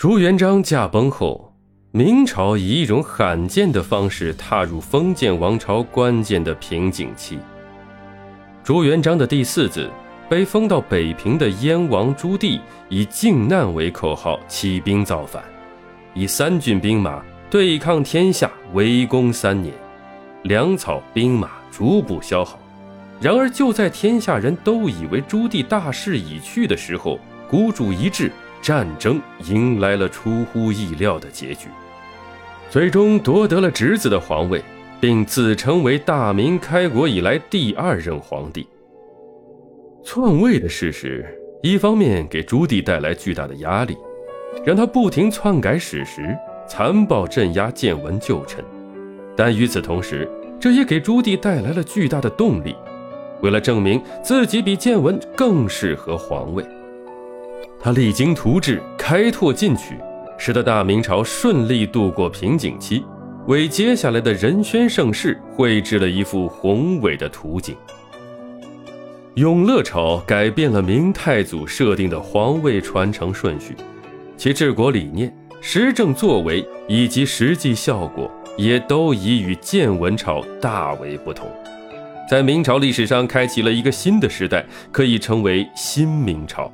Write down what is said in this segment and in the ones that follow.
朱元璋驾崩后，明朝以一种罕见的方式踏入封建王朝关键的瓶颈期。朱元璋的第四子被封到北平的燕王朱棣，以靖难为口号起兵造反，以三郡兵马对抗天下，围攻三年，粮草兵马逐步消耗。然而，就在天下人都以为朱棣大势已去的时候，孤注一掷，战争迎来了出乎意料的结局，最终夺得了侄子的皇位。并自称为大明开国以来第二任皇帝。篡位的事实，一方面给朱棣带来巨大的压力，让他不停篡改史实，残暴镇压建文旧臣；但与此同时，这也给朱棣带来了巨大的动力。为了证明自己比建文更适合皇位，他励精图治，开拓进取，使得大明朝顺利度过瓶颈期。为接下来的仁宣盛世绘制了一幅宏伟的图景。永乐朝改变了明太祖设定的皇位传承顺序，其治国理念、施政作为以及实际效果也都已与建文朝大为不同，在明朝历史上开启了一个新的时代，可以称为新明朝。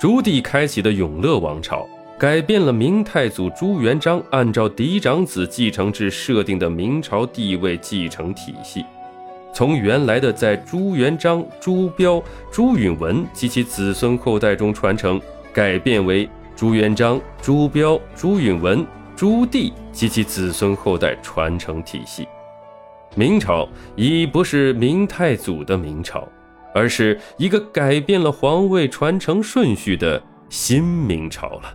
朱棣开启的永乐王朝。改变了明太祖朱元璋按照嫡长子继承制设定的明朝地位继承体系，从原来的在朱元璋、朱标、朱允文及其子孙后代中传承，改变为朱元璋、朱标、朱允文、朱棣及其子孙后代传承体系。明朝已不是明太祖的明朝，而是一个改变了皇位传承顺序的新明朝了。